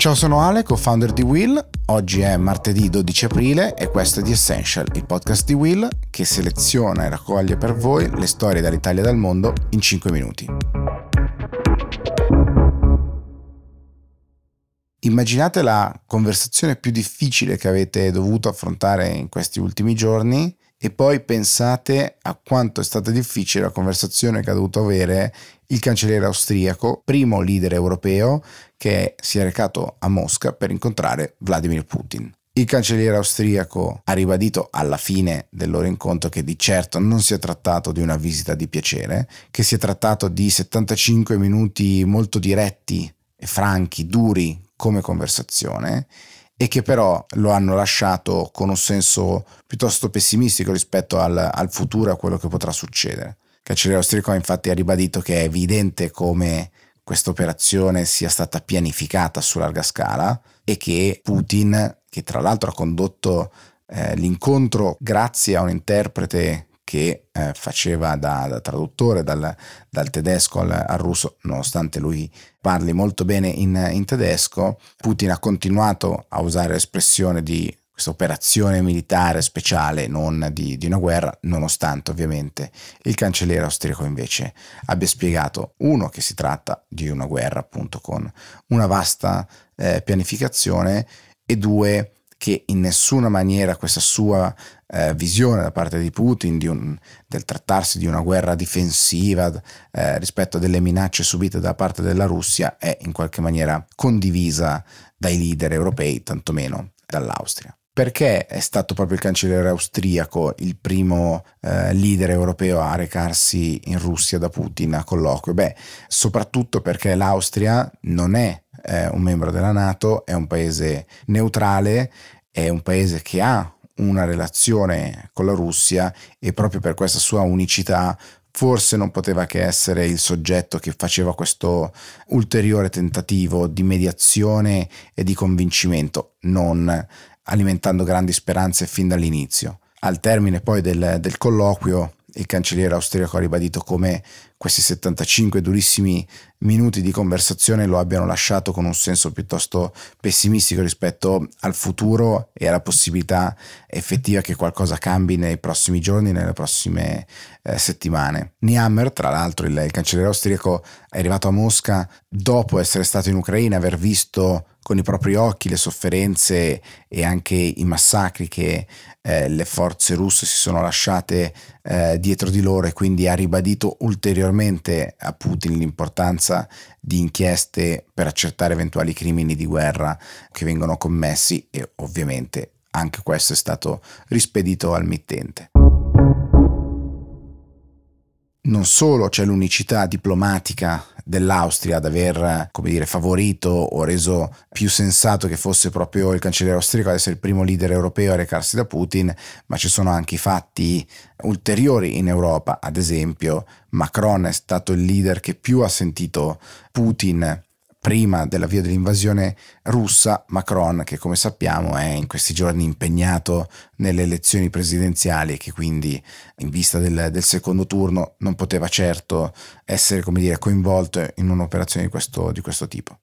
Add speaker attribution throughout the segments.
Speaker 1: Ciao, sono Ale, co-founder di Will. Oggi è martedì 12 aprile e questo è The Essential, il podcast di Will che seleziona e raccoglie per voi le storie dall'Italia e dal mondo in 5 minuti. Immaginate la conversazione più difficile che avete dovuto affrontare in questi ultimi giorni e poi pensate a quanto è stata difficile la conversazione che ha dovuto avere il cancelliere austriaco, primo leader europeo che si è recato a Mosca per incontrare Vladimir Putin. Il cancelliere austriaco ha ribadito alla fine del loro incontro che di certo non si è trattato di una visita di piacere, che si è trattato di 75 minuti molto diretti e franchi, duri come conversazione e che però lo hanno lasciato con un senso piuttosto pessimistico rispetto al, al futuro e a quello che potrà succedere. Il cancelliere austriaco infatti ha ribadito che è evidente come questa operazione sia stata pianificata su larga scala e che Putin, che tra l'altro ha condotto eh, l'incontro grazie a un interprete che eh, faceva da, da traduttore dal, dal tedesco al, al, russo, nonostante lui parli molto bene in, in tedesco, Putin ha continuato a usare l'espressione di questa operazione militare speciale, non di, di, una guerra, nonostante ovviamente il cancelliere austriaco invece abbia spiegato, uno, che si tratta di una guerra appunto con una vasta eh, pianificazione e due, che in nessuna maniera questa sua eh, visione da parte di Putin di un, del trattarsi di una guerra difensiva eh, rispetto a delle minacce subite da parte della Russia è in qualche maniera condivisa dai leader europei, tantomeno dall'Austria. Perché è stato proprio il cancelliere austriaco il primo eh, leader europeo a recarsi in Russia da Putin a colloquio? Beh, soprattutto perché l'Austria non è è un membro della Nato, è un paese neutrale, è un paese che ha una relazione con la Russia e proprio per questa sua unicità forse non poteva che essere il soggetto che faceva questo ulteriore tentativo di mediazione e di convincimento, non alimentando grandi speranze fin dall'inizio. Al termine poi del, del colloquio il cancelliere austriaco ha ribadito come questi 75 durissimi minuti di conversazione lo abbiano lasciato con un senso piuttosto pessimistico rispetto al futuro e alla possibilità effettiva che qualcosa cambi nei prossimi giorni, nelle prossime eh, settimane. Niammer, tra l'altro il, il cancelliere austriaco, è arrivato a Mosca dopo essere stato in Ucraina, aver visto con i propri occhi le sofferenze e anche i massacri che eh, le forze russe si sono lasciate eh, dietro di loro e quindi ha ribadito ulteriormente a Putin l'importanza di inchieste per accertare eventuali crimini di guerra che vengono commessi e ovviamente anche questo è stato rispedito al mittente. Non solo c'è l'unicità diplomatica dell'Austria ad aver, come dire, favorito o reso più sensato che fosse proprio il cancelliere austriaco ad essere il primo leader europeo a recarsi da Putin, ma ci sono anche i fatti ulteriori in Europa, ad esempio Macron è stato il leader che più ha sentito Putin prima dell'avvio dell'invasione russa, Macron, che come sappiamo è in questi giorni impegnato nelle elezioni presidenziali e che quindi in vista del, del secondo turno non poteva certo essere dire, coinvolto in un'operazione di questo, di questo tipo.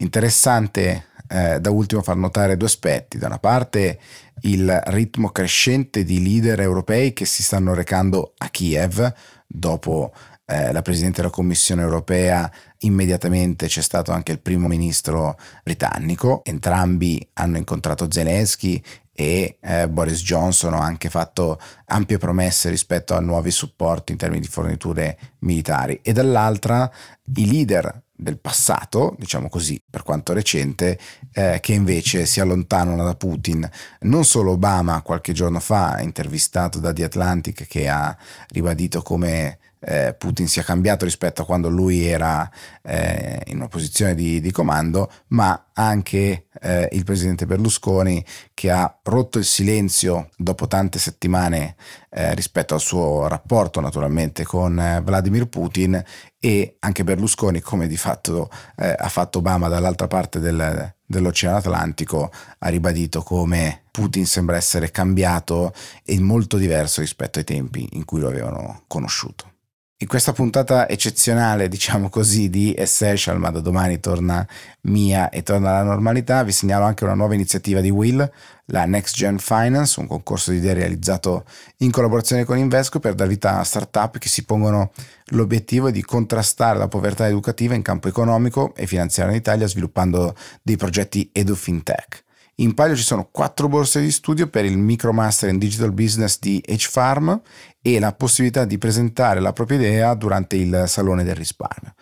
Speaker 1: Interessante eh, da ultimo far notare due aspetti. Da una parte il ritmo crescente di leader europei che si stanno recando a Kiev dopo eh, la Presidente della Commissione europea, immediatamente c'è stato anche il primo ministro britannico, entrambi hanno incontrato Zelensky e eh, Boris Johnson ha anche fatto ampie promesse rispetto a nuovi supporti in termini di forniture militari e dall'altra i leader del passato, diciamo così, per quanto recente, eh, che invece si allontanano da Putin. Non solo Obama qualche giorno fa, intervistato da The Atlantic, che ha ribadito come eh, Putin sia cambiato rispetto a quando lui era eh, in una posizione di, di comando, ma anche eh, il presidente Berlusconi che ha rotto il silenzio dopo tante settimane eh, rispetto al suo rapporto naturalmente con eh, Vladimir Putin e anche Berlusconi come di fatto eh, ha fatto Obama dall'altra parte del, dell'Oceano Atlantico ha ribadito come Putin sembra essere cambiato e molto diverso rispetto ai tempi in cui lo avevano conosciuto. In questa puntata eccezionale, diciamo così, di Essential, ma da domani torna Mia e torna alla normalità, vi segnalo anche una nuova iniziativa di Will, la Next Gen Finance, un concorso di idee realizzato in collaborazione con Invesco per dar vita a startup che si pongono l'obiettivo di contrastare la povertà educativa in campo economico e finanziario in Italia sviluppando dei progetti edu-fintech. In palio ci sono quattro borse di studio per il Micromaster in Digital Business di H-Farm e la possibilità di presentare la propria idea durante il Salone del Risparmio.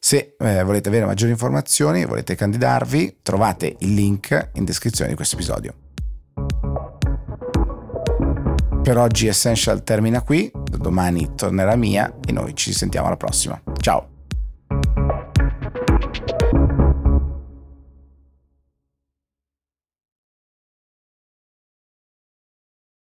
Speaker 1: Se eh, volete avere maggiori informazioni e volete candidarvi, trovate il link in descrizione di questo episodio. Per oggi Essential termina qui, domani tornerà Mia e noi ci sentiamo alla prossima. Ciao!